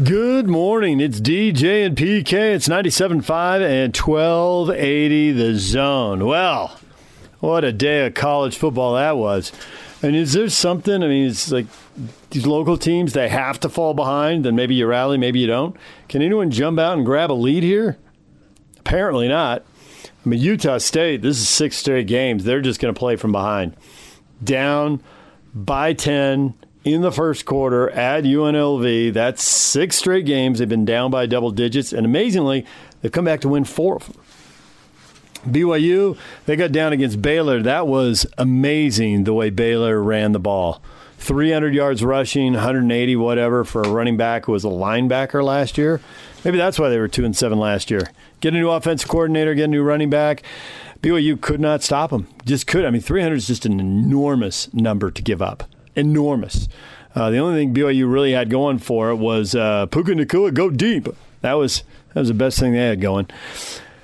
Good morning. It's DJ and PK. It's 97.5 and 1280 the zone. Well, what a day of college football that was. And is there something, I mean, it's like these local teams, they have to fall behind, then maybe you rally, maybe you don't. Can anyone jump out and grab a lead here? Apparently not. I mean, Utah State, this is six straight games. They're just going to play from behind. Down by 10 in the first quarter at UNLV. That's six straight games. They've been down by double digits, and amazingly, they've come back to win four of them. BYU, they got down against Baylor. That was amazing the way Baylor ran the ball. 300 yards rushing, 180 whatever for a running back who was a linebacker last year. Maybe that's why they were 2 and 7 last year. Get a new offensive coordinator, get a new running back. BYU could not stop them. Just could. I mean, 300 is just an enormous number to give up enormous. Uh, the only thing BYU really had going for it was uh, Puka Nacua go deep. That was that was the best thing they had going.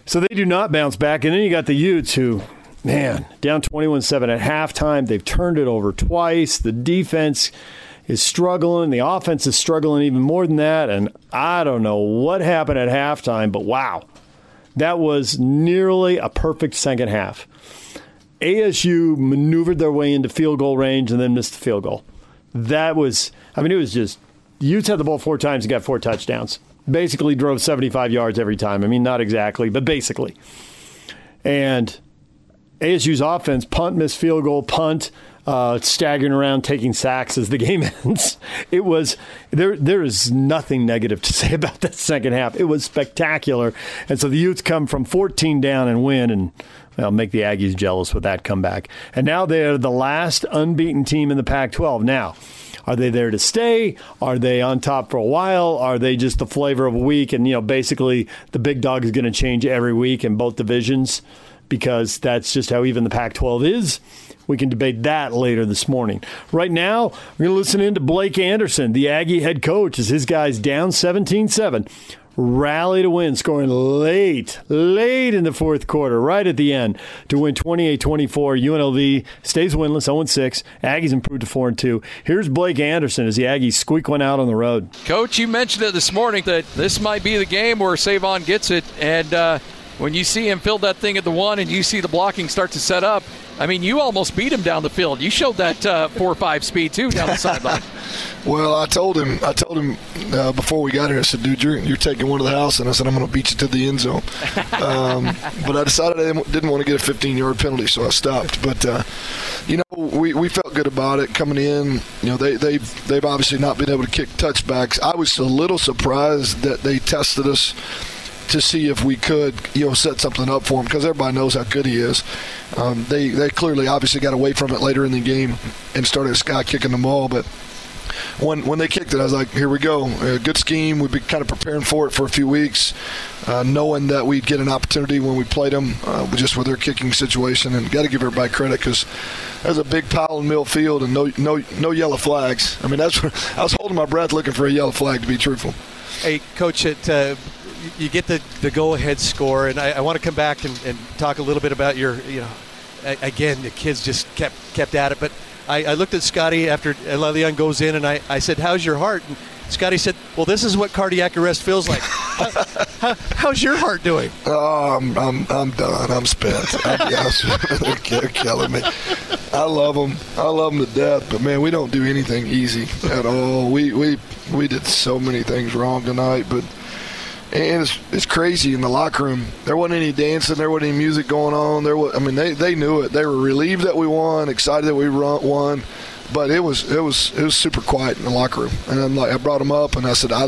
So they do not bounce back, and then you got the Utes who, man, down 21-7 at halftime. They've turned it over twice. The defense is struggling. The offense is struggling even more than that. And I don't know what happened at halftime, but wow, that was nearly a perfect second half. ASU maneuvered their way into field goal range and then missed the field goal. That was, I mean, it was just, Utes had the ball four times and got four touchdowns. Basically drove 75 yards every time. I mean, not exactly, but basically. And ASU's offense, punt, missed field goal, punt, uh, staggering around, taking sacks as the game ends. It was there. There is nothing negative to say about that second half. It was spectacular, and so the Utes come from 14 down and win, and well, make the Aggies jealous with that comeback. And now they're the last unbeaten team in the Pac 12. Now, are they there to stay? Are they on top for a while? Are they just the flavor of a week? And, you know, basically the big dog is going to change every week in both divisions because that's just how even the Pac 12 is. We can debate that later this morning. Right now, we're going to listen in to Blake Anderson, the Aggie head coach, as his guys down 17 7 rally to win, scoring late, late in the fourth quarter, right at the end to win 28 24. UNLV stays winless, 0 6. Aggies improved to 4 2. Here's Blake Anderson as the Aggies squeak one out on the road. Coach, you mentioned it this morning that this might be the game where Savon gets it. And uh, when you see him fill that thing at the one and you see the blocking start to set up, I mean, you almost beat him down the field. You showed that uh, four or five speed too down the sideline. well, I told him. I told him uh, before we got here. I said, "Dude, you're, you're taking one to the house," and I said, "I'm going to beat you to the end zone." Um, but I decided I didn't want to get a 15 yard penalty, so I stopped. But uh, you know, we, we felt good about it coming in. You know, they they they've obviously not been able to kick touchbacks. I was a little surprised that they tested us to see if we could, you know, set something up for him because everybody knows how good he is. Um, they they clearly obviously got away from it later in the game and started sky kicking the ball, but when when they kicked it, I was like, here we go, a good scheme. We've been kind of preparing for it for a few weeks, uh, knowing that we'd get an opportunity when we played them, uh, just with their kicking situation. And got to give everybody credit because there's a big pile in middle field and no no no yellow flags. I mean, that's I was holding my breath looking for a yellow flag to be truthful. Hey, coach, it. Uh, you get the, the go-ahead score, and I, I want to come back and, and, talk a little bit about your, you know, again, the kids just kept kept at it. But I, I looked at Scotty after Le'Veon goes in, and I, I said, "How's your heart?" And Scotty said, "Well, this is what cardiac arrest feels like." how, how, how's your heart doing? Oh, I'm I'm, I'm done. I'm spent. I'm, they're killing me. I love them. I love them to death. But man, we don't do anything easy at all. We we we did so many things wrong tonight, but and it's, it's crazy in the locker room. There wasn't any dancing. There wasn't any music going on. There was, I mean, they, they knew it. They were relieved that we won, excited that we won, but it was it was it was super quiet in the locker room. And I'm like, I brought them up and I said, I,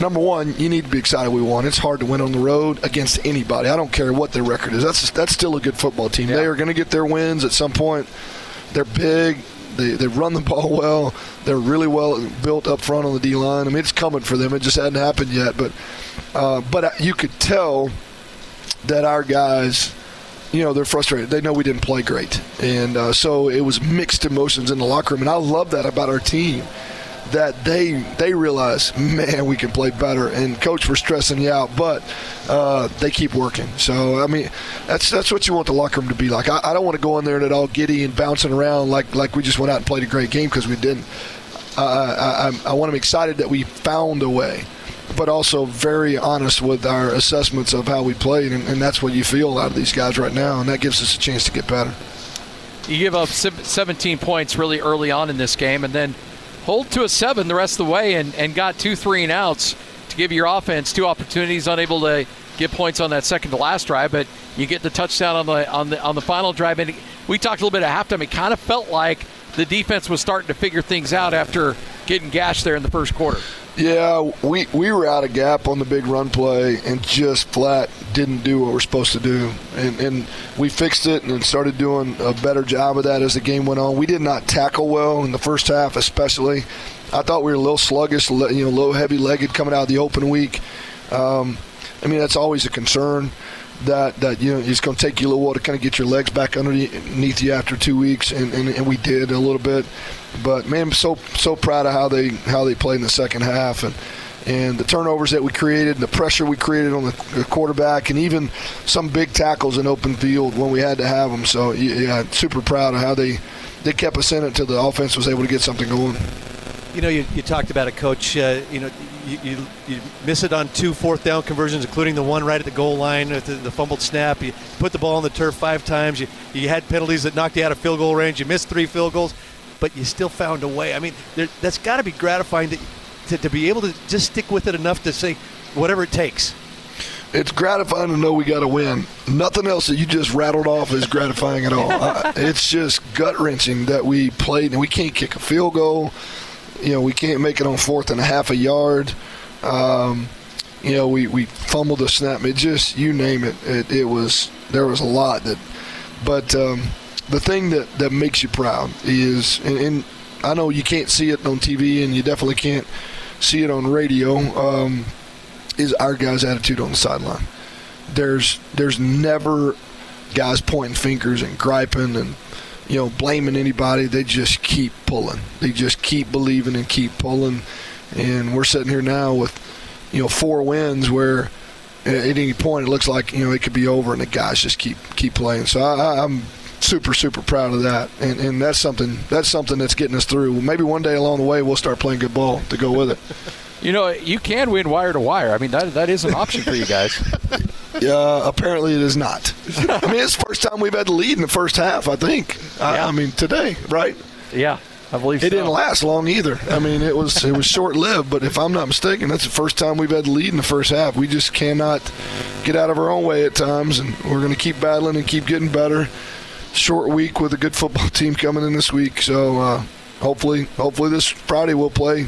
number one, you need to be excited we won. It's hard to win on the road against anybody. I don't care what their record is. That's that's still a good football team. Yeah. They are going to get their wins at some point. They're big. They, they run the ball well. They're really well built up front on the D line. I mean, it's coming for them. It just hadn't happened yet. But uh, but you could tell that our guys, you know, they're frustrated. They know we didn't play great, and uh, so it was mixed emotions in the locker room. And I love that about our team that they they realize, man, we can play better. And coach, we're stressing you out, but uh, they keep working. So I mean, that's that's what you want the locker room to be like. I, I don't want to go in there and it all giddy and bouncing around like like we just went out and played a great game because we didn't. I, I, I want them excited that we found a way, but also very honest with our assessments of how we played, and, and that's what you feel out of these guys right now, and that gives us a chance to get better. You give up 17 points really early on in this game, and then hold to a seven the rest of the way, and, and got two three and outs to give your offense two opportunities, unable to get points on that second to last drive, but you get the touchdown on the on the on the final drive. And we talked a little bit at halftime. It kind of felt like the defense was starting to figure things out after getting gashed there in the first quarter. Yeah, we, we were out of gap on the big run play and just flat didn't do what we're supposed to do. And, and we fixed it and started doing a better job of that as the game went on. We did not tackle well in the first half, especially. I thought we were a little sluggish, you know, a little heavy legged coming out of the open week. Um, I mean, that's always a concern that that you know it's going to take you a little while to kind of get your legs back underneath you after two weeks, and, and, and we did a little bit. But man, I'm so so proud of how they how they played in the second half, and and the turnovers that we created, and the pressure we created on the quarterback, and even some big tackles in open field when we had to have them. So yeah, super proud of how they they kept us in it until the offense was able to get something going. You know, you, you talked about it, Coach. Uh, you know, you, you, you, miss it on two fourth down conversions, including the one right at the goal line with the, the fumbled snap. You put the ball on the turf five times. You, you had penalties that knocked you out of field goal range. You missed three field goals, but you still found a way. I mean, there, that's got to be gratifying that, to, to be able to just stick with it enough to say whatever it takes it's gratifying to know we got to win. Nothing else that you just rattled off is gratifying at all. uh, it's just gut wrenching that we played and we can't kick a field goal you know, we can't make it on fourth and a half a yard. Um, you know, we, we fumbled the snap. It just, you name it, it, it was, there was a lot that, but um, the thing that, that makes you proud is, and, and, I know you can't see it on TV and you definitely can't see it on radio, um, is our guys' attitude on the sideline. There's, there's never guys pointing fingers and griping and you know, blaming anybody. They just keep pulling. They just keep believing and keep pulling. And we're sitting here now with, you know, four wins where at any point it looks like you know it could be over, and the guys just keep keep playing. So I, I'm super super proud of that, and and that's something that's something that's getting us through. Maybe one day along the way we'll start playing good ball to go with it. You know, you can win wire to wire. I mean, that that is an option for you guys. Yeah, apparently it is not. I mean, it's the first time we've had the lead in the first half. I think. Yeah. I, I, mean, today, right? Yeah, I believe so. it so. didn't last long either. I mean, it was it was short lived. But if I'm not mistaken, that's the first time we've had the lead in the first half. We just cannot get out of our own way at times, and we're going to keep battling and keep getting better. Short week with a good football team coming in this week, so uh, hopefully, hopefully this Friday we'll play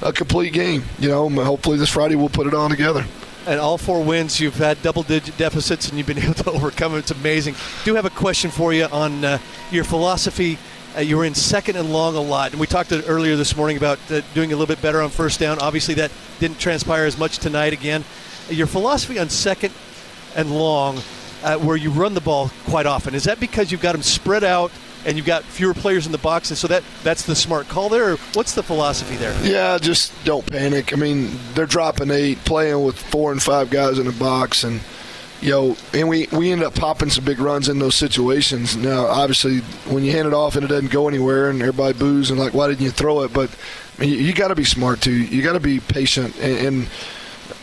a complete game. You know, hopefully this Friday we'll put it all together. And all four wins, you've had double-digit deficits, and you've been able to overcome it. It's amazing. Do have a question for you on uh, your philosophy. Uh, you were in second and long a lot, and we talked earlier this morning about uh, doing a little bit better on first down. Obviously, that didn't transpire as much tonight. Again, your philosophy on second and long, uh, where you run the ball quite often, is that because you've got them spread out and you've got fewer players in the box, and so that that's the smart call there. what's the philosophy there? Yeah, just don't panic. I mean, they're dropping eight, playing with four and five guys in the box, and you know, and we we end up popping some big runs in those situations. Now, obviously, when you hand it off and it doesn't go anywhere, and everybody boos and like, why didn't you throw it? But I mean, you, you got to be smart too. You got to be patient and, and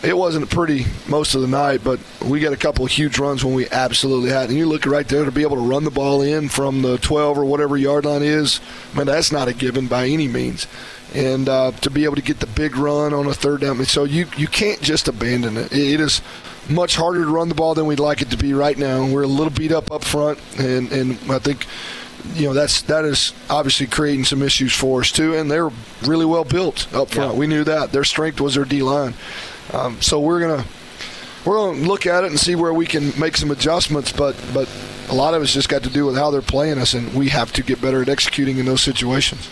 it wasn't pretty most of the night, but we got a couple of huge runs when we absolutely had. And you look right there to be able to run the ball in from the 12 or whatever yard line is. I mean, that's not a given by any means. And uh, to be able to get the big run on a third down, so you you can't just abandon it. It is much harder to run the ball than we'd like it to be right now. We're a little beat up up front, and and I think you know that's that is obviously creating some issues for us too. And they're really well built up front. Yeah. We knew that their strength was their D line. Um, so we're gonna we're gonna look at it and see where we can make some adjustments. But but a lot of it's just got to do with how they're playing us, and we have to get better at executing in those situations.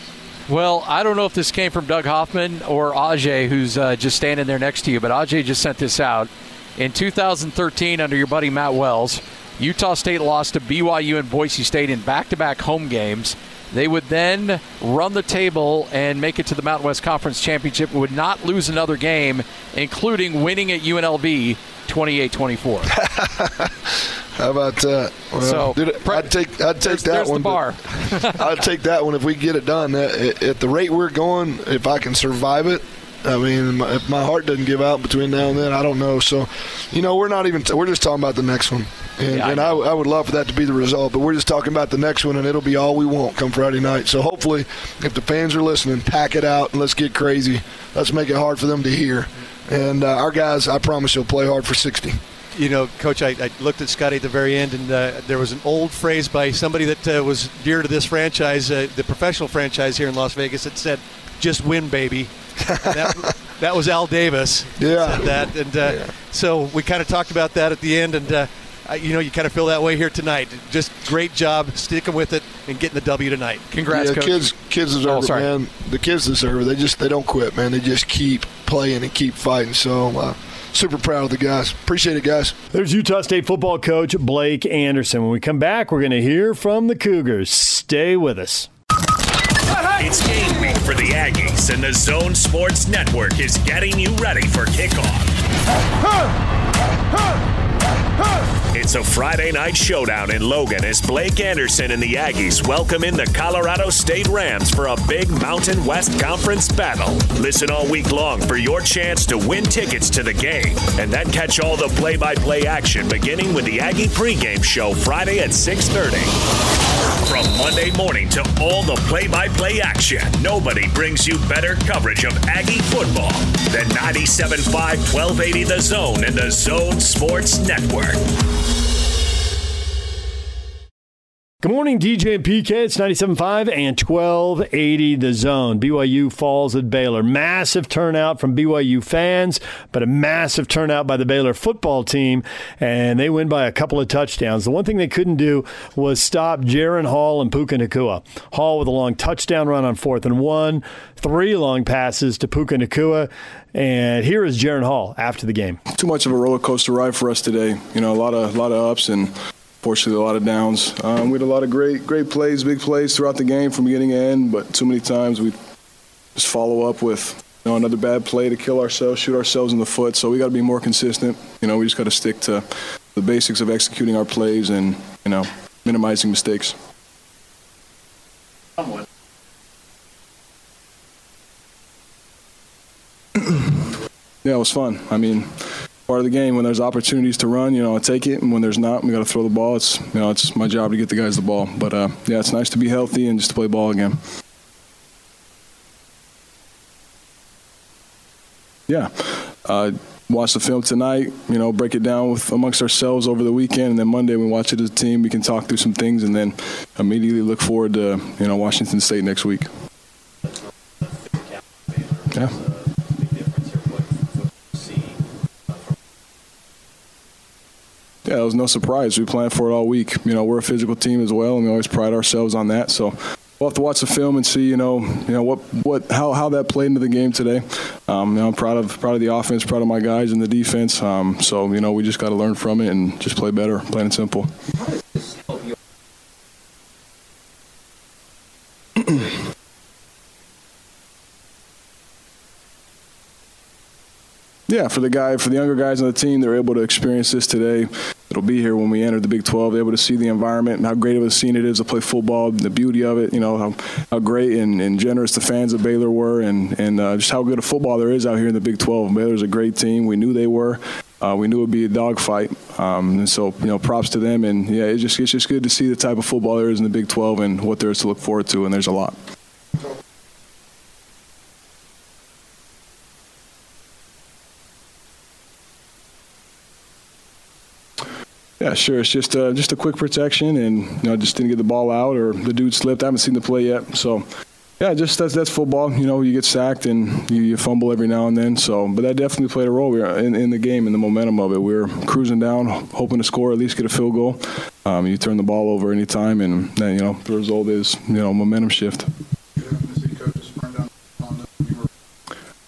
Well, I don't know if this came from Doug Hoffman or Ajay, who's uh, just standing there next to you, but Ajay just sent this out. In 2013, under your buddy Matt Wells, Utah State lost to BYU and Boise State in back to back home games. They would then run the table and make it to the Mountain West Conference Championship, would not lose another game, including winning at UNLV 28 24. How about that? Well, So, dude, I'd take I'd take There's, that there's one. the bar. I'd take that one if we get it done. Uh, at, at the rate we're going, if I can survive it, I mean, if my heart doesn't give out between now and then, I don't know. So, you know, we're not even we're just talking about the next one, and, Yeah, I and I, I would love for that to be the result. But we're just talking about the next one, and it'll be all we want come Friday night. So hopefully, if the fans are listening, pack it out and let's get crazy. Let's make it hard for them to hear. And uh, our guys, I promise, you'll play hard for sixty. You know, Coach, I, I looked at Scotty at the very end, and uh, there was an old phrase by somebody that uh, was dear to this franchise, uh, the professional franchise here in Las Vegas, that said, "Just win, baby." And that, that was Al Davis. Yeah. said that, and uh, so we kind of talked about that at the end, and uh, you know, you kind of feel that way here tonight. Just great job sticking with it and getting the W tonight. Congrats, yeah, coach. kids, kids deserve Oh, it, man. The kids deserve it. They just they don't quit, man. They just keep playing and keep fighting. So, uh, super proud of the guys. Appreciate it, guys. There's Utah State football coach Blake Anderson. When we come back, we're going to hear from the Cougars. Stay with us. It's game week for the Aggies, and the Zone Sports Network is getting you ready for kickoff. It's a Friday night showdown in Logan as Blake Anderson and the Aggies welcome in the Colorado State Rams for a big Mountain West Conference battle. Listen all week long for your chance to win tickets to the game and then catch all the play-by-play action beginning with the Aggie pregame show Friday at 6:30. From Monday morning to all the play-by-play action, nobody brings you better coverage of Aggie football than 97.5 1280 The Zone and the Zone Sports Network. Network. Good morning, DJ and PK. It's 97.5 and 1280 the zone. BYU falls at Baylor. Massive turnout from BYU fans, but a massive turnout by the Baylor football team, and they win by a couple of touchdowns. The one thing they couldn't do was stop Jaren Hall and Puka Nacua. Hall with a long touchdown run on fourth and one, three long passes to Puka Nacua, and here is Jaren Hall after the game. too much of a roller coaster ride for us today. You know, a lot of a lot of ups and fortunately a lot of downs. Um, we had a lot of great great plays, big plays throughout the game from beginning to end, but too many times we just follow up with you know another bad play to kill ourselves, shoot ourselves in the foot. So we got to be more consistent. You know, we just got to stick to the basics of executing our plays and you know minimizing mistakes. Yeah, it was fun. I mean, part of the game when there's opportunities to run, you know, I take it, and when there's not, we got to throw the ball. It's you know, it's my job to get the guys the ball. But uh, yeah, it's nice to be healthy and just to play ball again. Yeah, uh, watch the film tonight. You know, break it down with amongst ourselves over the weekend, and then Monday we watch it as a team. We can talk through some things, and then immediately look forward to you know Washington State next week. Yeah. Yeah, it was no surprise. We planned for it all week. You know, we're a physical team as well, and we always pride ourselves on that. So we'll have to watch the film and see, you know, you know what, what, how, how that played into the game today. Um, you know, I'm proud of proud of the offense, proud of my guys and the defense. Um, so you know, we just got to learn from it and just play better, plain and simple. Yeah, for the guy, for the younger guys on the team, they're able to experience this today. It'll be here when we enter the Big 12. They're able to see the environment and how great of a scene it is to play football, the beauty of it. You know how, how great and, and generous the fans of Baylor were, and and uh, just how good a football there is out here in the Big 12. Baylor's a great team. We knew they were. Uh, we knew it would be a dogfight, um, and so you know, props to them. And yeah, it's just it's just good to see the type of football there is in the Big 12 and what there is to look forward to. And there's a lot. Yeah, sure. It's just uh, just a quick protection, and you know, just didn't get the ball out, or the dude slipped. I haven't seen the play yet, so yeah, just that's that's football. You know, you get sacked and you, you fumble every now and then. So, but that definitely played a role we in, in the game and the momentum of it. We were cruising down, hoping to score, at least get a field goal. Um, you turn the ball over anytime, and then you know the result is you know momentum shift.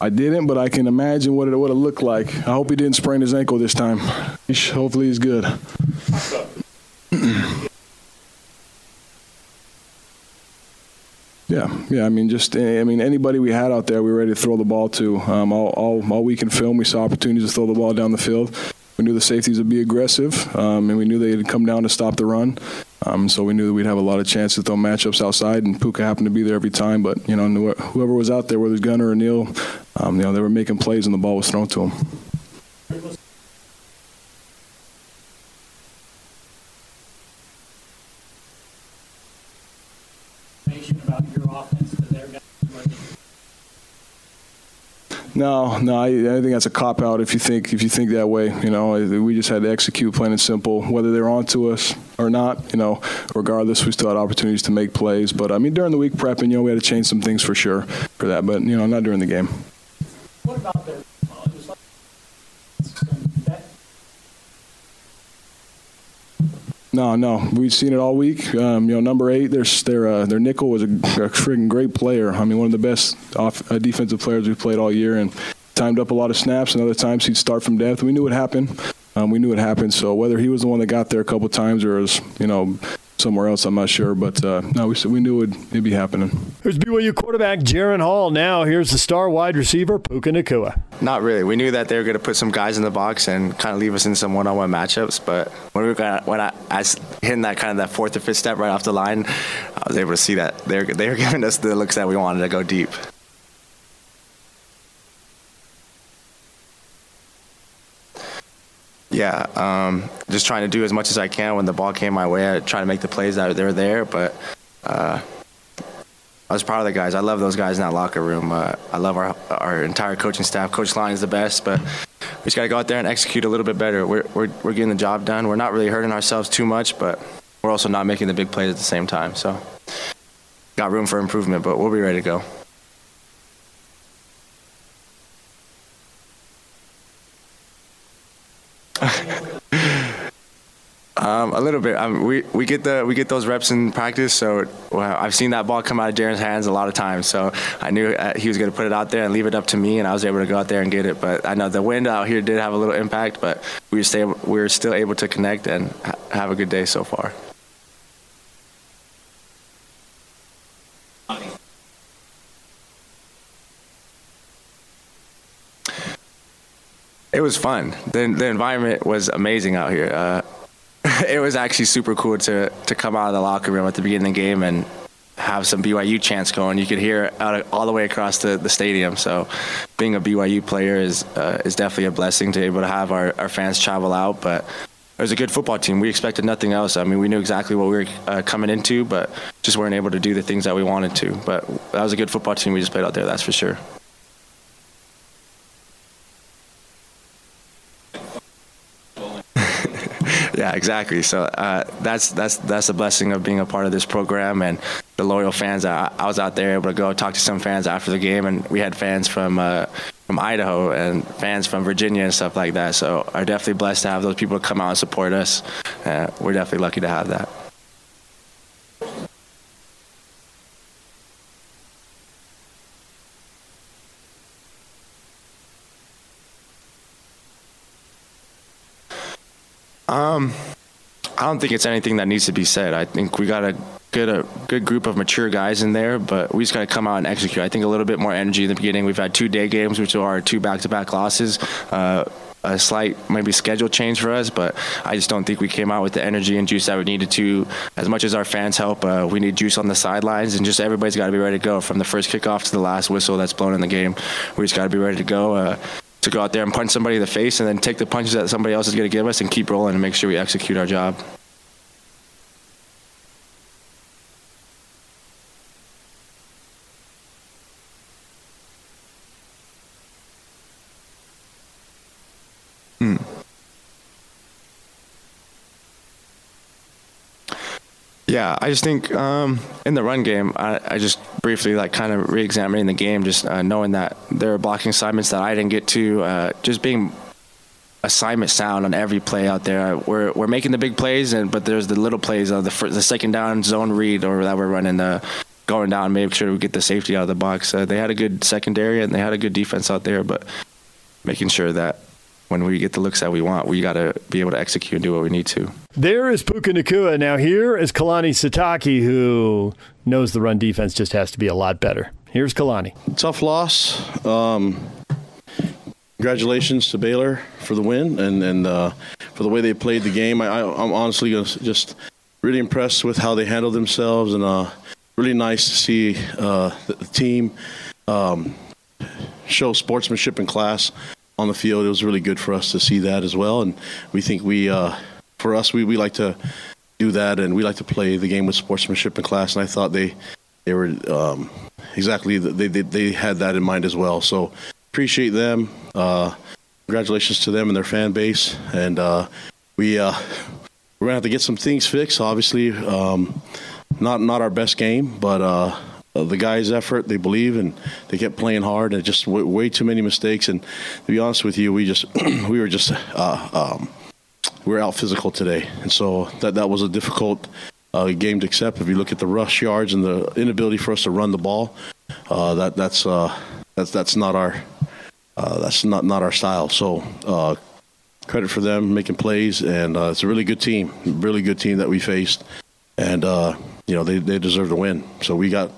I didn't, but I can imagine what it would have looked like. I hope he didn't sprain his ankle this time. Hopefully, he's good. Yeah, yeah. I mean, just I mean, anybody we had out there, we were ready to throw the ball to. Um, all, all all week in film, we saw opportunities to throw the ball down the field. we knew the safeties would be aggressive, um, and we knew they'd come down to stop the run. Um, so we knew that we'd have a lot of chances to throw matchups outside, and Puka happened to be there every time. But you know, whoever was out there, whether it was Gunner or Neil, um, you know, they were making plays, and the ball was thrown to them. About your offense to their guys. No, no, I, I, think that's a cop out if you think if you think that way. You know, we just had to execute plain and simple, whether they're on to us or not. You know, regardless, we still had opportunities to make plays. But I mean, during the week prepping, you know, we had to change some things for sure for that. But you know, not during the game. What about their? No, no, we've seen it all week. Um, you know, number eight, their their uh, their nickel was a, a great player. I mean, one of the best off, uh, defensive players we've played all year, and timed up a lot of snaps. And other times he'd start from depth. We knew it happened. Um, we knew it happened. So whether he was the one that got there a couple times or was, you know, somewhere else. I'm not sure, but uh, no, we we knew it'd, it'd be happening. Here's BYU quarterback Jaren Hall. Now here's the star wide receiver Puka Nacua. Not really. We knew that they were going to put some guys in the box and kind of leave us in some one-on-one matchups. But when we got when I, I hit that kind of that fourth or fifth step right off the line, I was able to see that they were they were giving us the looks that we wanted to go deep. Yeah, um, just trying to do as much as I can when the ball came my way. I try to make the plays that they were there, but uh, I was proud of the guys. I love those guys in that locker room. Uh, I love our our entire coaching staff. Coach Line is the best, but we just got to go out there and execute a little bit better. We're, we're we're getting the job done. We're not really hurting ourselves too much, but we're also not making the big plays at the same time. So got room for improvement, but we'll be ready to go. Um, a little bit. Um, we we get the we get those reps in practice, so well, I've seen that ball come out of Jaren's hands a lot of times. So I knew uh, he was going to put it out there and leave it up to me, and I was able to go out there and get it. But I know the wind out here did have a little impact, but we were still we were still able to connect and ha- have a good day so far. It was fun. The, the environment was amazing out here. Uh, it was actually super cool to to come out of the locker room at the beginning of the game and have some BYU chants going. You could hear out all the way across the, the stadium. So, being a BYU player is uh, is definitely a blessing to be able to have our, our fans travel out. But it was a good football team. We expected nothing else. I mean, we knew exactly what we were uh, coming into, but just weren't able to do the things that we wanted to. But that was a good football team we just played out there. That's for sure. Yeah, exactly. So uh, that's that's that's the blessing of being a part of this program and the loyal fans. I, I, was out there able to go talk to some fans after the game, and we had fans from uh, from Idaho and fans from Virginia and stuff like that. So are definitely blessed to have those people come out and support us. Uh, we're definitely lucky to have that. Um, I don't think it's anything that needs to be said. I think we got a good a good group of mature guys in there, but we just got to come out and execute. I think a little bit more energy in the beginning. We've had two day games, which are two back-to-back losses. Uh, a slight maybe schedule change for us, but I just don't think we came out with the energy and juice that we needed to. As much as our fans help, uh, we need juice on the sidelines, and just everybody's got to be ready to go from the first kickoff to the last whistle that's blown in the game. We just got to be ready to go. Uh, to go out there and punch somebody in the face and then take the punches that somebody else is going to give us and keep rolling and make sure we execute our job. Yeah, I just think um, in the run game, I, I, just briefly like kind of re-examining the game, just uh, knowing that there are blocking assignments that I didn't get to, uh, just being assignment sound on every play out there. We're we're making the big plays, and but there's the little plays of the first, the second down zone read or that we're running the going down, make sure we get the safety out of the box. Uh, they had a good secondary and they had a good defense out there, but making sure that when we get the looks that we want, we got to be able to execute and do what we need to. There is Puka Nacua. Now here is Kalani Sitake, who knows the run defense just has to be a lot better. Here's Kalani. Tough loss. Um, congratulations to Baylor for the win and and uh, for the way they played the game. I, I, I'm honestly just really impressed with how they handled themselves, and uh, really nice to see uh, the, the team um, show sportsmanship and class on the field. It was really good for us to see that as well, and we think we, uh, for us, we, we like to do that, and we like to play the game with sportsmanship and class. And I thought they they were um, exactly they, they they had that in mind as well. So appreciate them. Uh, congratulations to them and their fan base, and uh, we uh, we're gonna have to get some things fixed. Obviously, um, not not our best game, but the guys' effort, they believe, and they kept playing hard. And just w- way too many mistakes. And to be honest with you, we just we were just uh, um, we were out physical today, and so that that was a difficult uh, game to accept. If you look at the rush yards and the inability for us to run the ball, uh, that that's uh, that's that's not our uh, that's not not our style. So credit for them making plays, and it's a really good team, really good team that we faced, and you know they, they deserve to win. So we got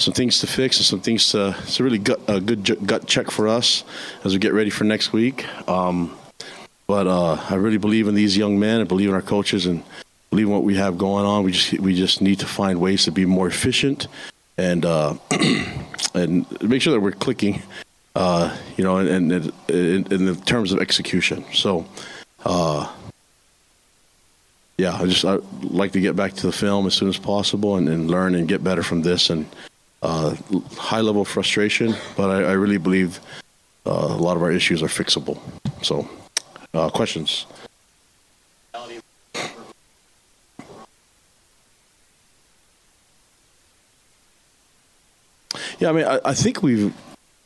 some things to fix and some things to. It's a really gut, a good gut check for us as we get ready for next week. Um, but uh, I really believe in these young men. I believe in our coaches and believe in what we have going on. We just we just need to find ways to be more efficient and uh, and make sure that we're clicking uh, you know, in, in, in, in the terms of execution. So, uh, yeah, I just I like to get back to the film as soon as possible and, and learn and get better from this. And uh, high level frustration, but I, I really believe uh, a lot of our issues are fixable. So, uh, questions. Yeah, I mean, I, I think we've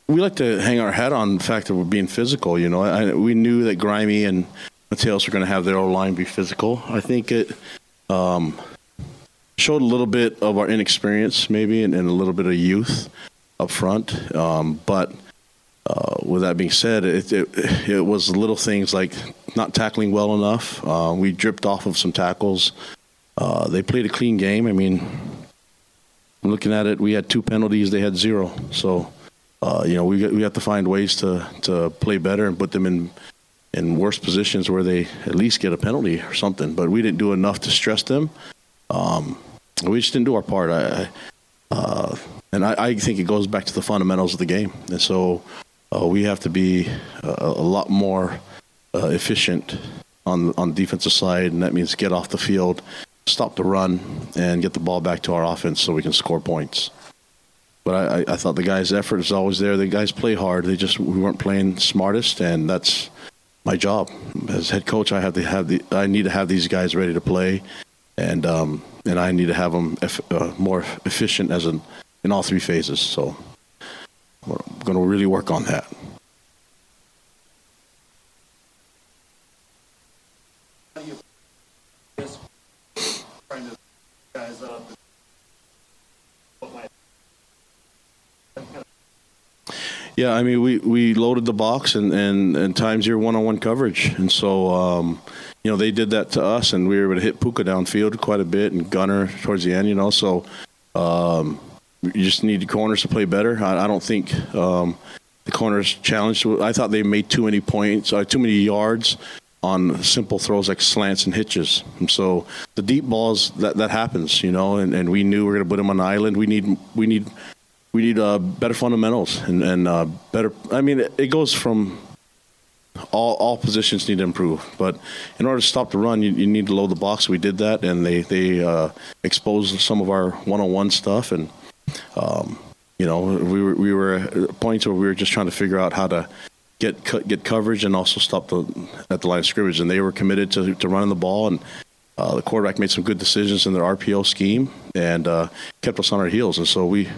we like to hang our hat on the fact that we're being physical. You know, I, we knew that Grimy and Mateos were going to have their own line be physical. I think it um, showed a little bit of our inexperience, maybe, and, and a little bit of youth up front. Um, but uh, with that being said, it, it, it was little things like not tackling well enough. Uh, we dripped off of some tackles. Uh, they played a clean game. I mean, looking at it, we had two penalties. They had zero. So uh, you know, we we have to find ways to to play better and put them in in worse positions where they at least get a penalty or something. But we didn't do enough to stress them. Um, we just didn't do our part. I, uh, and I, I, think it goes back to the fundamentals of the game. And so uh, we have to be a, a lot more uh, efficient on on the defensive side, and that means get off the field, stop the run, and get the ball back to our offense so we can score points. But I, I thought the guys' effort is always there. The guys play hard. They just we weren't playing smartest, and that's my job as head coach. I have to have the I need to have these guys ready to play, and um, and I need to have them uh, more efficient as in in all three phases. So we're going to really work on that. Yeah, I mean, we, we loaded the box and, and, and times your one on one coverage. And so, um, you know, they did that to us, and we were able to hit Puka downfield quite a bit and Gunner towards the end, you know. So um, you just need the corners to play better. I, I don't think um, the corners challenged. I thought they made too many points, uh, too many yards on simple throws like slants and hitches. And so the deep balls that that happens, you know, and, and we knew we are going to put them on the island. We need we need we need uh, better fundamentals and, and uh, better. I mean, it, it, goes from all all positions need to improve, but in order to stop the run, you, you need to load the box. We did that, and they they uh, exposed some of our one on one stuff, and um, you know we were we were at points where we were just trying to figure out how to get get coverage and also stop the at the line of scrimmage, and they were committed to to running the ball and. Uh, the quarterback made some good decisions in their RPO scheme and uh, kept us on our heels, and so we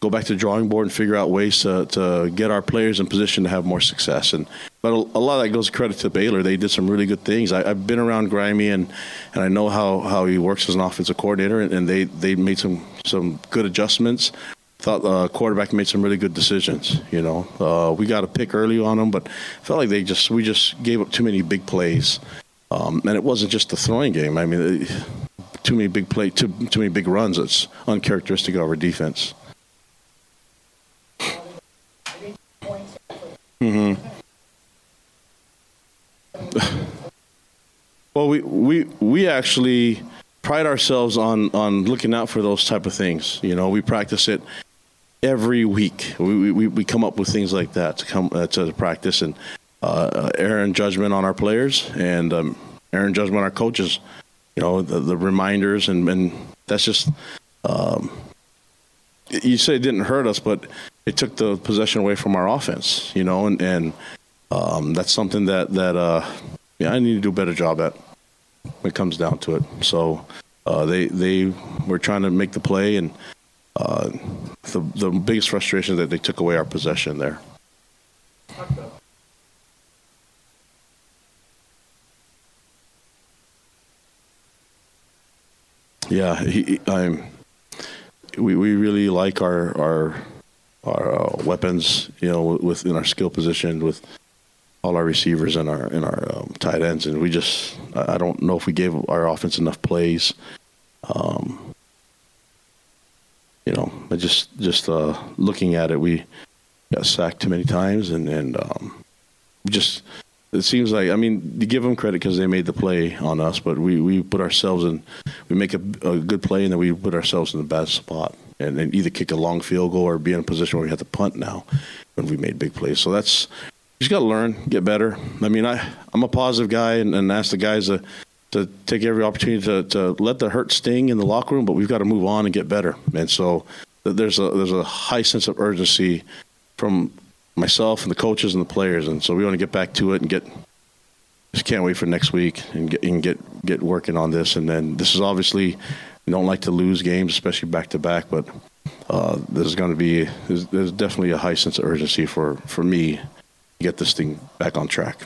go back to the drawing board and figure out ways to, to get our players in position to have more success. And but a, a lot of that goes credit to Baylor. They did some really good things. I, have been around Grimy and and I know how, how he works as an offensive coordinator, and, and they they made some some good adjustments. Thought the uh, quarterback made some really good decisions. You know, uh, we got a pick early on them, but felt like they just we just gave up too many big plays. Um, and it wasn't just the throwing game. I mean, too many big play, too too many big runs. It's uncharacteristic of our defense. Mm-hmm. well, we, we, we actually pride ourselves on, on looking out for those type of things. You know, we practice it every week. We, we, we come up with things like that to come uh, to practice and uh, uh error judgment on our players and um, error judgment on our coaches. You know, the, the reminders and, and that's just, um, you say it didn't hurt us, but it took the possession away from our offense. You know, and and um, that's something that that uh, yeah, I need to do a better job at when it comes down to it. So uh, they they were trying to make the play, and uh, the the biggest frustration that they took away our possession there. Yeah, he, I'm. We, we really like our our our uh, weapons, you know, within our skill position with all our receivers and our and our um, tight ends, and we just I don't know if we gave our offense enough plays. Um, you know, just just uh, looking at it, we got sacked too many times, and and um, just it seems like I mean to give them credit because they made the play on us, but we, we put ourselves in we make a, a good play and then we put ourselves in a bad spot and then either kick a long field goal or be in a position where we have to punt now when we made big plays. So that's you just got to learn, get better. I mean, I I'm a positive guy and, and ask the guys to to take every opportunity to, to let the hurt sting in the locker room, but we've got to move on and get better. And so there's a there's a high sense of urgency from myself and the coaches and the players, and so we want to get back to it and get. Just can't wait for next week and get and get get working on this. And then this is obviously we don't like to lose games, especially back to back, but uh, there's going to be there's, there's definitely a high sense of urgency for for me to get this thing back on track.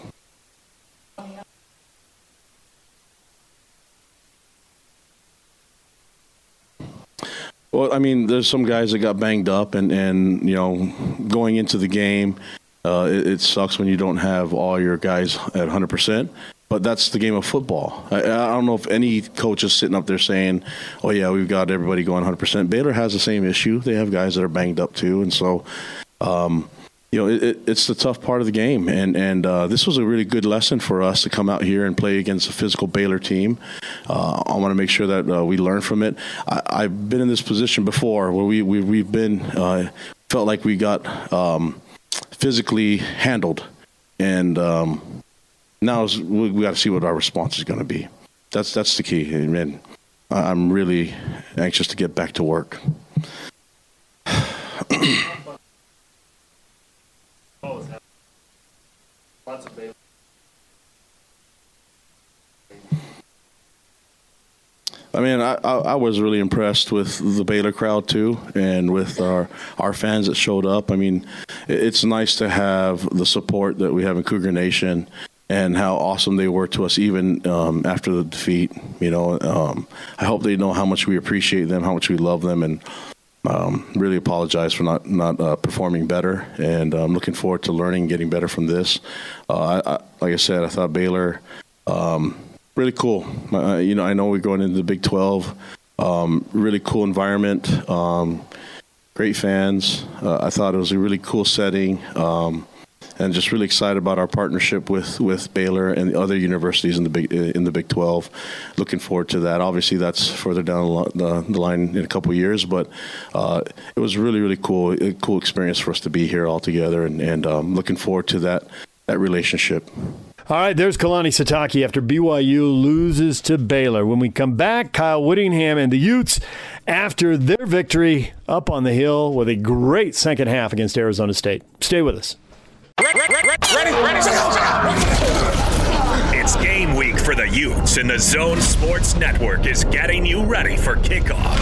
Well, I mean, there's some guys that got banged up, and and you know, going into the game, uh, it, it, sucks when you don't have all your guys at 100. percent But that's the game of football. I, I, don't know if any coach is sitting up there saying, "Oh yeah, we've got everybody going 100 percent." Baylor has the same issue. They have guys that are banged up too, and so. Um, you know, it, it's the tough part of the game, and and uh, this was a really good lesson for us to come out here and play against a physical Baylor team. Uh, I want to make sure that uh, we learn from it. I, have been in this position before where we, we we've been uh, felt like we got um, physically handled, and um, now we, we got to see what our response is going to be. That's that's the key, and I'm really anxious to get back to work. I mean, I, I, was really impressed with the Baylor crowd too, and with our our fans that showed up. I mean, it's nice to have the support that we have in Cougar Nation, and how awesome they were to us even um, after the defeat. You know, um, I hope they know how much we appreciate them, how much we love them, and um, really apologize for not not uh, performing better, and I'm looking forward to learning, and getting better from this. Uh, I, I, like I said, I thought Baylor um, really cool. Uh, you know, I know we're going into the Big 12. Um, really cool environment, um, great fans. Uh, I thought it was a really cool setting. Um, and just really excited about our partnership with, with Baylor and the other universities in the Big in the Big 12. Looking forward to that. Obviously, that's further down the, the line in a couple years, but uh, it was really really cool a cool experience for us to be here all together, and, and um, looking forward to that that relationship. All right, there's Kalani Sitake after BYU loses to Baylor. When we come back, Kyle Whittingham and the Utes after their victory up on the hill with a great second half against Arizona State. Stay with us. It's game week for the Utes, and the Zone Sports Network is getting you ready for kickoff.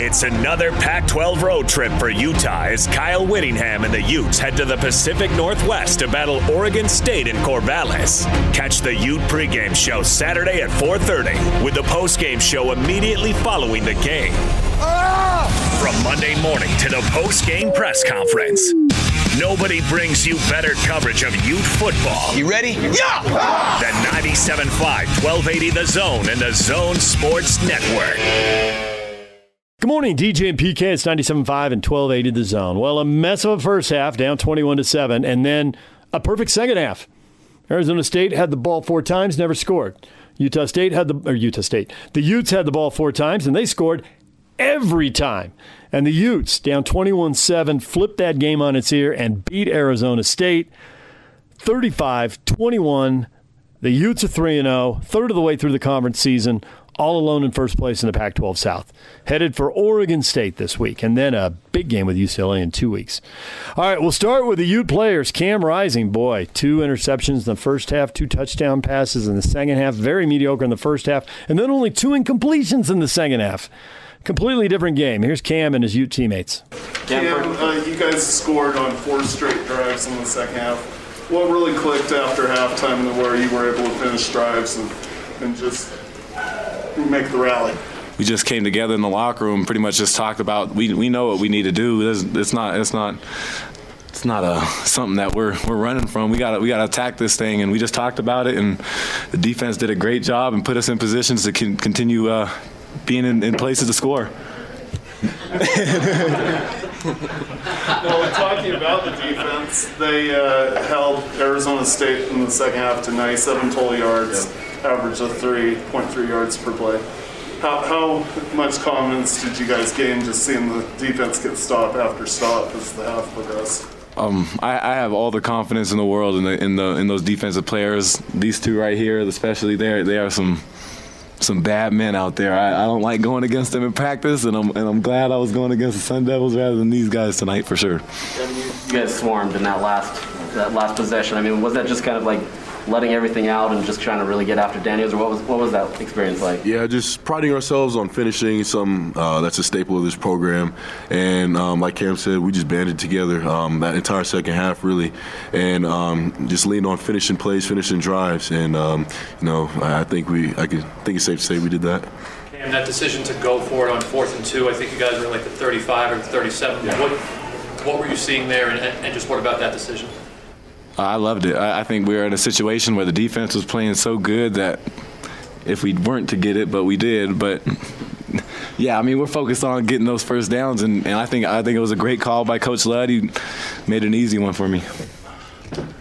It's another Pac 12 road trip for Utah as Kyle Whittingham and the Utes head to the Pacific Northwest to battle Oregon State in Corvallis. Catch the Ute pregame show Saturday at 4:30 with the postgame show immediately following the game. From Monday morning to the postgame press conference. Nobody brings you better coverage of Ute football. You ready? Yeah! The 97.5, 1280 The Zone and the Zone Sports Network. Good morning, DJ and PK. It's 97.5 and 1280 The Zone. Well, a mess of a first half, down 21 to 7, and then a perfect second half. Arizona State had the ball four times, never scored. Utah State had the or Utah State. The Utes had the ball four times and they scored every time. And the Utes, down 21-7, flipped that game on its ear and beat Arizona State 35-21. The Utes are 3 0, third of the way through the conference season, all alone in first place in the Pac 12 South. Headed for Oregon State this week, and then a big game with UCLA in two weeks. All right, we'll start with the Ute players. Cam Rising, boy, two interceptions in the first half, two touchdown passes in the second half, very mediocre in the first half, and then only two incompletions in the second half. Completely different game. Here's Cam and his Ute teammates. Cam, uh, you guys scored on four straight drives in the second half. What really clicked after halftime and where you were able to finish drives and, and just make the rally? we just came together in the locker room, pretty much just talked about we, we know what we need to do. It's, it's not it's not it's not a something that we're we're running from. We got we got to attack this thing, and we just talked about it. And the defense did a great job and put us in positions to con- continue uh, being in, in places to score. well, talking about the defense, they uh, held Arizona State in the second half to 97 total yards, average of 3.3 yards per play. How, how much confidence did you guys gain just seeing the defense get stop after stop as the half progressed? Um, I, I, have all the confidence in the world in the in the in those defensive players. These two right here, especially, they they are some some bad men out there. I, I, don't like going against them in practice, and I'm and I'm glad I was going against the Sun Devils rather than these guys tonight for sure. You guys swarmed in that last that last possession. I mean, was that just kind of like letting everything out and just trying to really get after Daniels, or what was what was that experience like? Yeah, just priding ourselves on finishing some uh, that's a staple of this program, and um, like Cam said, we just banded together um, that entire second half really, and um, just leaned on finishing plays, finishing drives, and um, you know I think we I can think it's safe to say we did that. And that decision to go for it on fourth and two, I think you guys were like the 35 or the 37. Yeah. What what were you seeing there, and, and just what about that decision? I loved it. I think we were in a situation where the defense was playing so good that if we weren't to get it, but we did. But yeah, I mean, we're focused on getting those first downs, and, and I think I think it was a great call by Coach Ludd. He made an easy one for me.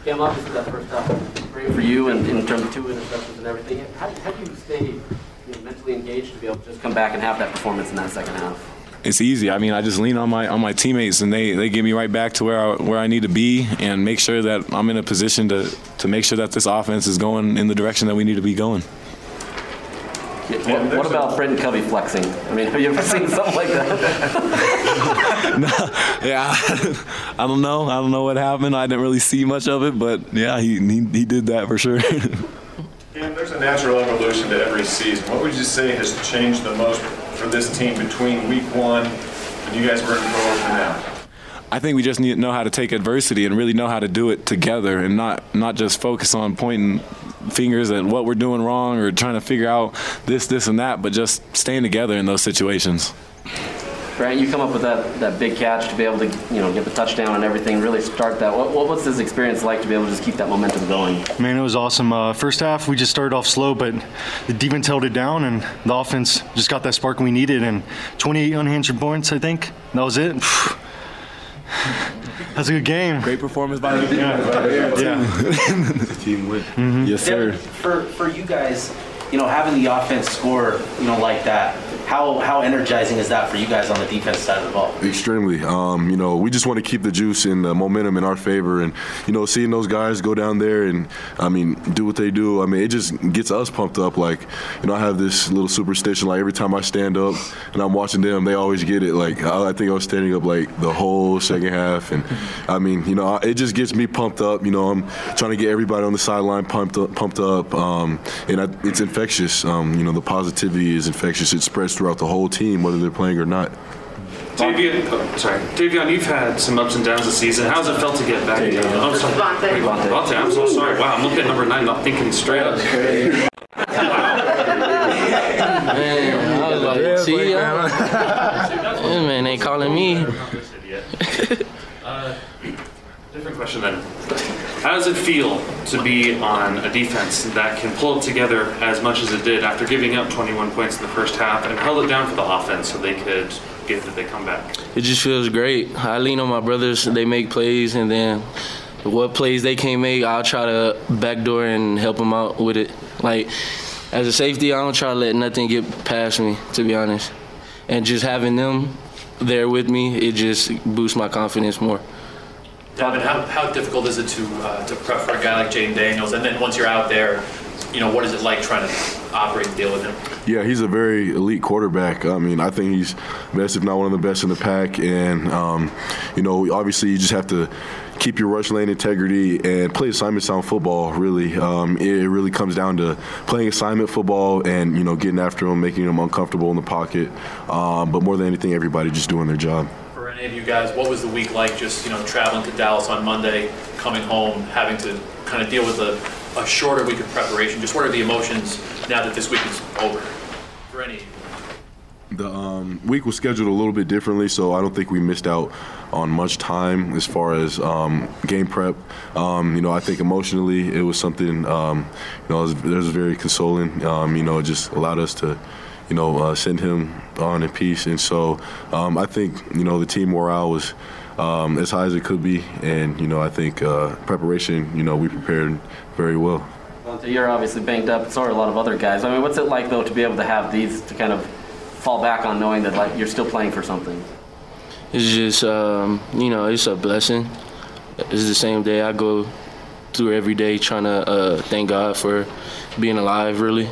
Yeah, obviously that first half great for you, and in terms of two interceptions and everything. How, how do you stay you know, mentally engaged to be able to just come back and have that performance in that second half? It's easy. I mean, I just lean on my on my teammates, and they, they get me right back to where I, where I need to be, and make sure that I'm in a position to to make sure that this offense is going in the direction that we need to be going. What, what, about Britain Covey flexing? I mean, have you ever seen something like that? no, yeah, I don't know. I don't know what happened. I didn't really see much of it, but yeah, he he, he did that for sure. and there's a natural evolution to every season. What would you say has changed the most for this team between week one and you guys were in forward to now? I think we just need to know how to take adversity and really know how to do it together and not not just focus on pointing fingers at what we're doing wrong or trying to figure out this, this, and that, but just staying together in those situations. Grant, you come up with that, that big catch to be able to you know get the touchdown and everything, really start that. What, what was this experience like to be able to just keep that momentum going? Man, it was awesome. Uh, first half, we just started off slow, but the defense held it down, and the offense just got that spark we needed. And 28 unanswered points, I think. That was it. That's a good game. Great performance by the defense. Yeah. yeah. Team win. Mm-hmm. Yes, sir. For for you guys, you know, having the offense score, you know, like that, how how energizing is that for you guys on the defense side of the ball? Extremely. Um, you know, we just want to keep the juice and the momentum in our favor, and you know, seeing those guys go down there and I mean, do what they do. I mean, it just gets us pumped up. Like, you know, I have this little superstition. Like every time I stand up and I'm watching them, they always get it. Like I, I think I was standing up like the whole second half, and I mean, you know, it just gets me pumped up. You know, I'm trying to get everybody on the sideline pumped up, pumped up, um, and I, it's infectious. Um, you know, the positivity is infectious. It spreads throughout the whole team, whether they're playing or not. Davion, oh, sorry, Davion, you've had some ups and downs this season. How's it felt to get back again? Oh, I'm sorry. Vontae. Vontae, I'm so sorry. Wow, I'm looking at number nine, not thinking straight up. Man, I was like, see, y'all? Man ain't calling me. uh, different question then. How does it feel to be on a defense that can pull it together as much as it did after giving up 21 points in the first half and held it down for the offense so they could get that they come back? It just feels great. I lean on my brothers; they make plays, and then what plays they can't make, I'll try to backdoor and help them out with it. Like as a safety, I don't try to let nothing get past me, to be honest. And just having them there with me, it just boosts my confidence more. Devin, how, how difficult is it to uh, to prep for a guy like Jayden Daniels? And then once you're out there, you know, what is it like trying to operate and deal with him? Yeah, he's a very elite quarterback. I mean, I think he's best, if not one of the best in the pack. And, um, you know, obviously you just have to keep your rush lane integrity and play assignment sound football, really. Um, it really comes down to playing assignment football and, you know, getting after them, making them uncomfortable in the pocket. Um, but more than anything, everybody just doing their job. Any of you guys, what was the week like just, you know, traveling to Dallas on Monday, coming home, having to kind of deal with a, a shorter week of preparation? Just what are the emotions now that this week is over? For any The um, week was scheduled a little bit differently, so I don't think we missed out on much time as far as um, game prep. Um, you know, I think emotionally it was something, um, you know, it was, it was very consoling. Um, you know, it just allowed us to, you know, uh, send him on in peace. And so um, I think, you know, the team morale was um, as high as it could be. And, you know, I think uh, preparation, you know, we prepared very well. Well, you're obviously banged up. So are a lot of other guys. I mean, what's it like though to be able to have these to kind of fall back on, knowing that like you're still playing for something? It's just, um, you know, it's a blessing. It's the same day I go through every day trying to uh, thank God for being alive, really,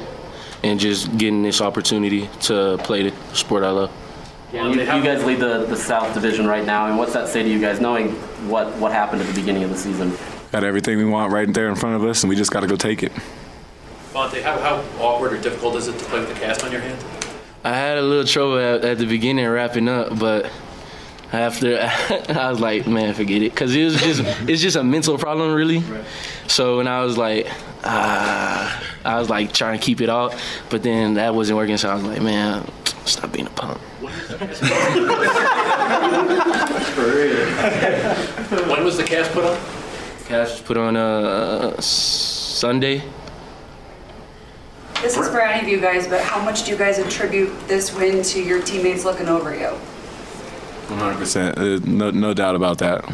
and just getting this opportunity to play the sport I love. Yeah, you, you guys lead the, the South Division right now, and what's that say to you guys, knowing what, what happened at the beginning of the season? Got everything we want right there in front of us, and we just got to go take it. Monte, how, how awkward or difficult is it to play with the cast on your hand? I had a little trouble at, at the beginning wrapping up, but after I was like, man, forget it, because it was just it's just a mental problem, really. Right. So when I was like, ah, I was like trying to keep it out, but then that wasn't working. So I was like, man, stop being a punk. when was the cast put on? Cast was put on uh, Sunday. This is for any of you guys, but how much do you guys attribute this win to your teammates looking over you? 100%. Uh, no, no doubt about that.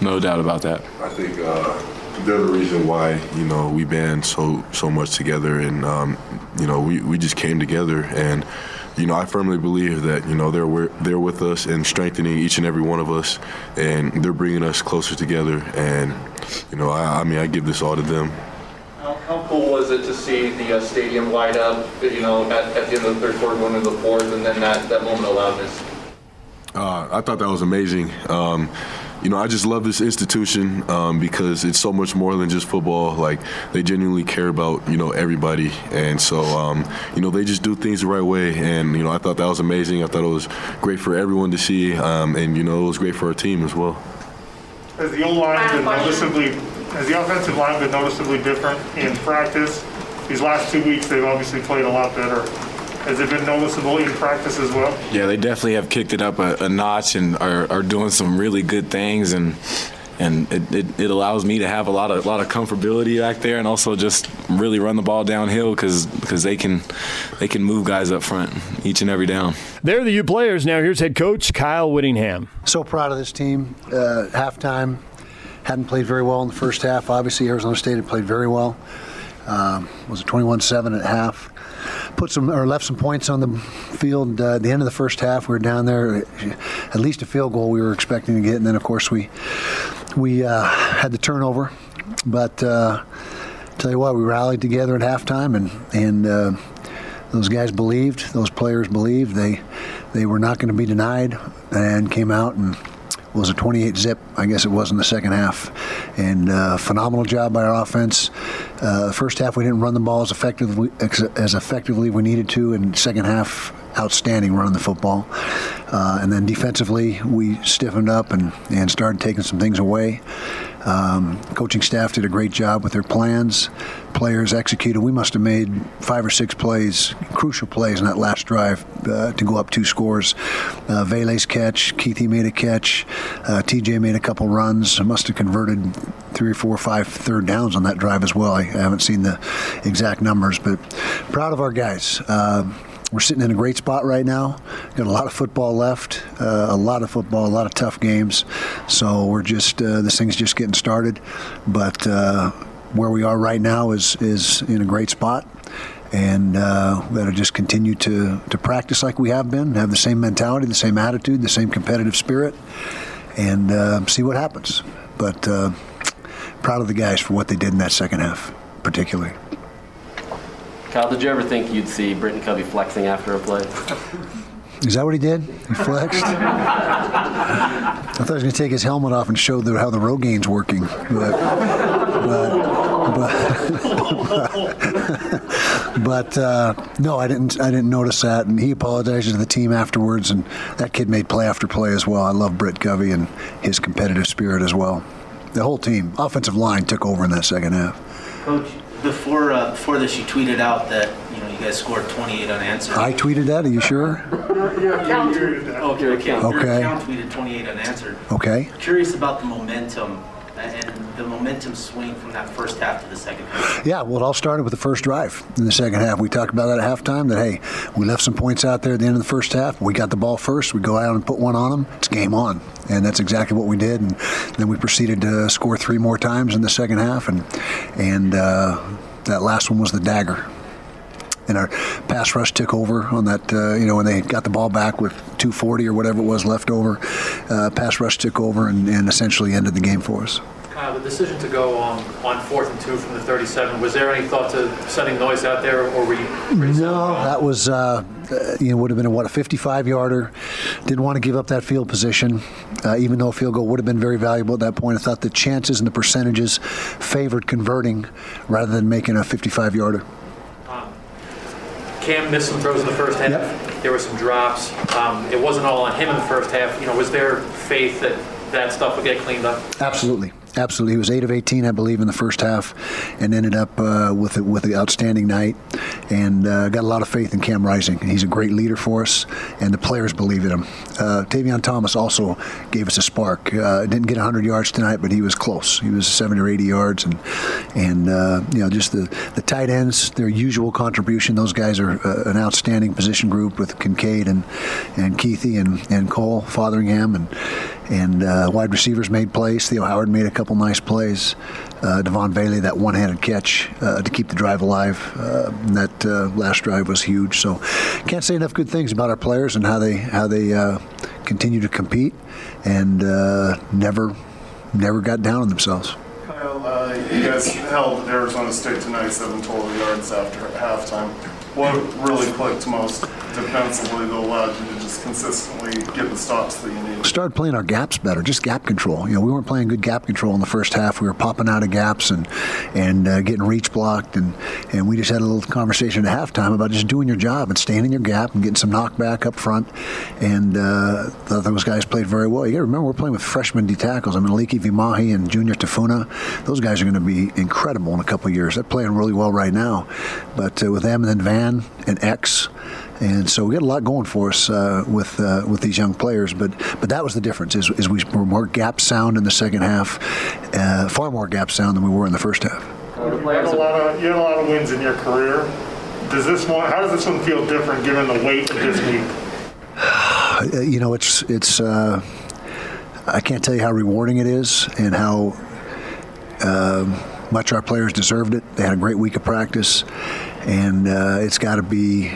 No doubt about that. I think uh, they're the reason why you know we band so so much together, and um, you know we, we just came together, and you know I firmly believe that you know they're they're with us and strengthening each and every one of us, and they're bringing us closer together, and you know I, I mean I give this all to them. How, how cool was it to see the uh, stadium light up, you know, at, at the end of the third quarter, going into the fourth, and then that, that moment of loudness? Uh, I thought that was amazing. Um, you know, I just love this institution um, because it's so much more than just football. Like they genuinely care about you know everybody, and so um, you know they just do things the right way. And you know, I thought that was amazing. I thought it was great for everyone to see, um, and you know, it was great for our team as well. Has the O line been noticeably? Has the offensive line been noticeably different in practice? These last two weeks, they've obviously played a lot better. Has it been noticeable in practice as well? Yeah, they definitely have kicked it up a, a notch and are, are doing some really good things and and it, it, it, allows me to have a lot of a lot of comfortability back there and also just really run the ball downhill because because they can they can move guys up front each and every down. There are the U players. Now here's head coach Kyle Whittingham. So proud of this team. Uh, halftime hadn't played very well in the first half. Obviously Arizona State had played very well. Um, was it 21-7 at half? Put some or left some points on the field uh, at the end of the first half. We were down there, at least a field goal we were expecting to get, and then of course we we uh, had the turnover. But uh, tell you what, we rallied together at halftime, and and uh, those guys believed, those players believed they they were not going to be denied, and came out and was a 28 zip, I guess it was in the second half. And uh, phenomenal job by our offense. Uh, first half, we didn't run the ball as effectively as effectively we needed to. And second half, outstanding running the football. Uh, and then defensively, we stiffened up and, and started taking some things away. Um, coaching staff did a great job with their plans. Players executed. We must have made five or six plays, crucial plays in that last drive uh, to go up two scores. Uh, Vele's catch, Kuithe made a catch, uh, TJ made a couple runs. Must have converted three or four or five third downs on that drive as well. I, I haven't seen the exact numbers, but proud of our guys. Uh, we're sitting in a great spot right now. Got a lot of football left, uh, a lot of football, a lot of tough games. So we're just uh, this thing's just getting started, but uh, where we are right now is is in a great spot. And uh, we got to just continue to, to practice like we have been, have the same mentality, the same attitude, the same competitive spirit, and uh, see what happens. But uh, proud of the guys for what they did in that second half, particularly. Kyle, did you ever think you'd see Britain Covey flexing after a play? Is that what he did? He flexed? I thought he was going to take his helmet off and show the, how the Rogaine's working. But, but, but, but uh, no, I didn't. I didn't notice that. And he apologized to the team afterwards. And that kid made play after play as well. I love Britt Covey and his competitive spirit as well. The whole team, offensive line, took over in that second half. Coach, before uh, before this, you tweeted out that you know you guys scored 28 unanswered. I tweeted that. Are you sure? Your account tweeted that. Okay, okay. Your Okay. account tweeted 28 unanswered. Okay. Curious about the momentum and the momentum swing from that first half to the second half. Yeah, well, it all started with the first drive in the second half. We talked about that at halftime. That hey, we left some points out there at the end of the first half. We got the ball first. We go out and put one on them. It's game on, and that's exactly what we did. And then we proceeded to score three more times in the second half, and and uh, that last one was the dagger. And our pass rush took over on that. Uh, you know, when they got the ball back with 240 or whatever it was left over, uh, pass rush took over and, and essentially ended the game for us. The decision to go um, on fourth and two from the 37, was there any thought to sending Noyes out there, or were you No, that was uh, you know would have been a, what a 55 yarder. Didn't want to give up that field position, uh, even though a field goal would have been very valuable at that point. I thought the chances and the percentages favored converting rather than making a 55 yarder. Cam missed some throws in the first half. There were some drops. Um, it wasn't all on him in the first half. You know, was there faith that that stuff would get cleaned up? Absolutely. Absolutely, he was eight of 18, I believe, in the first half, and ended up uh, with a, with an outstanding night, and uh, got a lot of faith in Cam Rising. He's a great leader for us, and the players believe in him. Uh, Tavion Thomas also gave us a spark. Uh, didn't get 100 yards tonight, but he was close. He was 70 or 80 yards, and and uh, you know just the the tight ends, their usual contribution. Those guys are uh, an outstanding position group with Kincaid and and Kuithe and and Cole Fotheringham and and wide receivers made plays. Theo Howard made a couple nice plays. Uh, Devaughn Vele, that one-handed catch uh, to keep the drive alive. Uh, that uh, last drive was huge. So, can't say enough good things about our players and how they how they uh, continue to compete and never never got down on themselves. Kyle, you guys held Arizona State tonight seven total yards after halftime. What really clicked most defensively that allowed you to just consistently the stops that you needed? started playing our gaps better, just gap control. You know, we weren't playing good gap control in the first half. We were popping out of gaps and and uh, getting reach blocked, and and we just had a little conversation at halftime about just doing your job and staying in your gap and getting some knockback up front. And uh, those guys played very well. You got to remember, we're playing with freshman D tackles. I mean, Aliki Vimahi and Junior Tafuna. Those guys are going to be incredible in a couple years. They're playing really well right now. But uh, with them and then Van and X. And so we got a lot going for us uh, with uh, with these young players, but but that was the difference. Is, is we were more gap sound in the second half, uh, far more gap sound than we were in the first half. You had a lot of you had a lot of wins in your career. Does this one? How does this one feel different given the weight of this week? Uh, you know, it's it's. Uh, I can't tell you how rewarding it is and how um much our players deserved it. They had a great week of practice, and uh, it's got to be,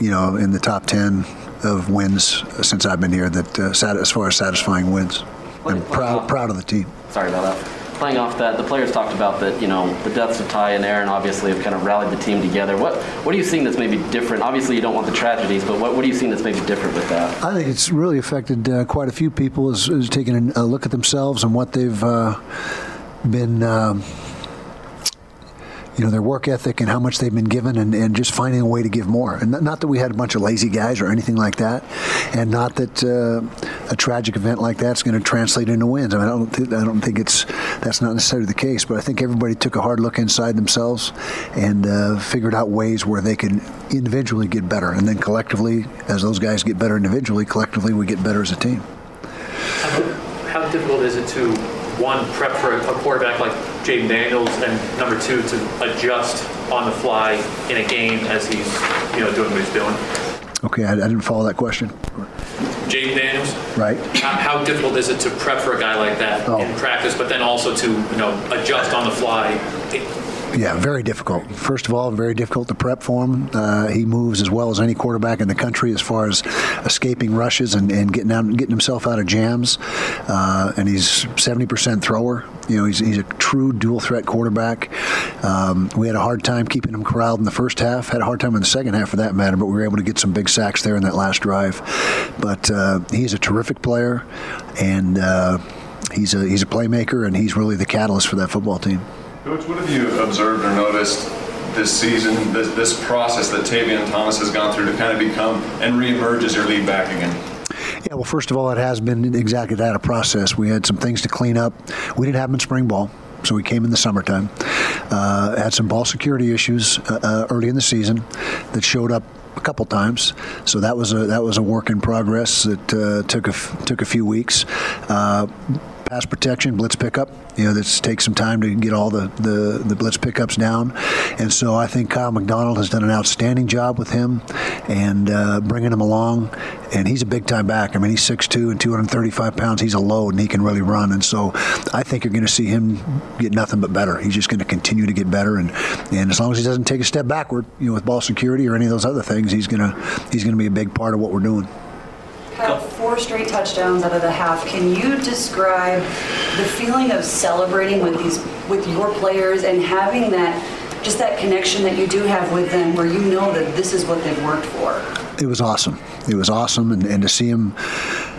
you know, in the top ten of wins since I've been here. That uh, sat- as far as satisfying wins, I'm proud proud of the team. Sorry about that. Playing off that, the players talked about that, you know, the deaths of Ty and Aaron obviously have kind of rallied the team together. What what are you seeing that's maybe different? Obviously, you don't want the tragedies, but what, what are you seeing that's maybe different with that? I think it's really affected uh, quite a few people is, is taking a look at themselves and what they've uh, been, um, you know, their work ethic and how much they've been given, and, and just finding a way to give more. And not- that we had a bunch of lazy guys or anything like that, and not that uh, a tragic event like that's going to translate into wins. I mean, I don't, think, I don't think it's that's not necessarily the case, but I think everybody took a hard look inside themselves and uh, figured out ways where they could individually get better, and then collectively, as those guys get better individually, collectively we get better as a team. How difficult is it to one, prep for a quarterback like Jayden Daniels, and number two, to adjust on the fly in a game as he's you know doing what he's doing? Okay, I, I didn't follow that question. Jayden Daniels, Right. how, how difficult is it to prep for a guy like that Oh. in practice, but then also to you know adjust on the fly? Yeah, very difficult. First of all, very difficult to prep for him. Uh, he moves as well as any quarterback in the country as far as escaping rushes and, and getting out, getting himself out of jams. Uh, and he's 70% thrower. You know, he's, he's a true dual threat quarterback. Um, we had a hard time keeping him corralled in the first half. Had a hard time in the second half, for that matter. But we were able to get some big sacks there in that last drive. But uh, he's a terrific player, and uh, he's a he's a playmaker, and he's really the catalyst for that football team. Coach, what have you observed or noticed this season, this, this process that Tavion Thomas has gone through to kind of become and reemerge as your lead back again? Yeah, well, first of all, it has been exactly that a process. We had some things to clean up. We didn't have them in spring ball, so we came in the summertime. Uh, had some ball security issues uh, uh, early in the season that showed up a couple times. So that was a that was a work in progress that uh, took a f- took a few weeks. Uh, pass protection, blitz pickup. You know, this takes some time to get all the, the, the blitz pickups down. And so I think Kiel McDonald has done an outstanding job with him and uh, bringing him along. And he's a big time back. I mean, he's 6'2 and 235 pounds. He's a load and he can really run. And so I think you're going to see him get nothing but better. He's just going to continue to get better. And, and as long as he doesn't take a step backward, you know, with ball security or any of those other things, he's going to he's going to be a big part of what we're doing. Kyle, four straight touchdowns out of the half. Can you describe the feeling of celebrating with these with your players and having that just that connection that you do have with them where you know that this is what they've worked for? it was awesome. It was awesome, and, and to see them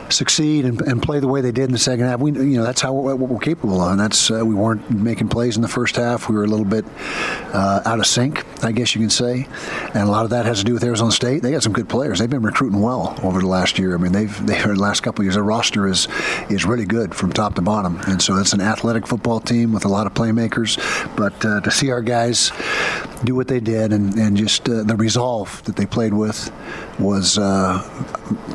succeed and, and play the way they did in the second half, we you know that's how we're, what we're capable of. And that's uh, we weren't making plays in the first half. We were a little bit uh, out of sync, I guess you can say, and a lot of that has to do with Arizona State. They got some good players. They've been recruiting well over the last year. I mean, they've they the last couple of years. Their roster is is really good from top to bottom, and so it's an athletic football team with a lot of playmakers. But uh, to see our guys do what they did and, and just uh, the resolve that they played with was uh,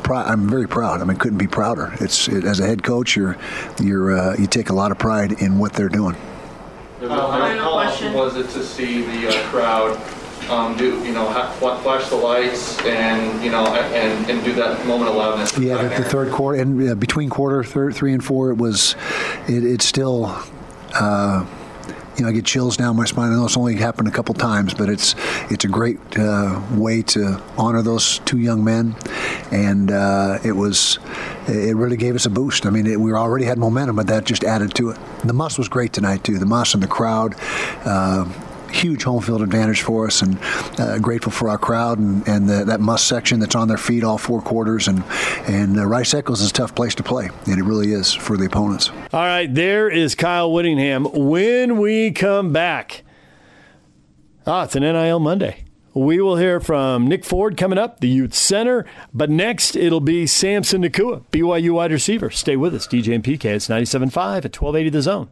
pr- I'm very proud. I mean, couldn't be prouder. It's it, as a head coach, you're you're uh, you take a lot of pride in what they're doing. How, how awesome was it to see the uh, crowd um, do, you know, ha- flash the lights and, you know, and, and do that moment of loudness? Yeah, the, the third quarter and uh, between quarter third, three and four, it was it, it's still. Uh, you know, I get chills down my spine. I know it's only happened a couple times, but it's it's a great uh, way to honor those two young men, and uh, it was it really gave us a boost. I mean, it, we already had momentum, but that just added to it. The MUSS was great tonight too. The MUSS and the crowd. Uh, Huge home field advantage for us, and uh, grateful for our crowd and, and the, that MUSS section that's on their feet all four quarters. And and uh, Rice Eccles is a tough place to play, and it really is for the opponents. All right, there is Kyle Whittingham. When we come back, ah, it's an NIL Monday. We will hear from Nick Ford coming up, the Ute center. But next, it'll be Samson Nacua, BYU wide receiver. Stay with us, DJ and PK. It's 97.5 at 1280 The Zone.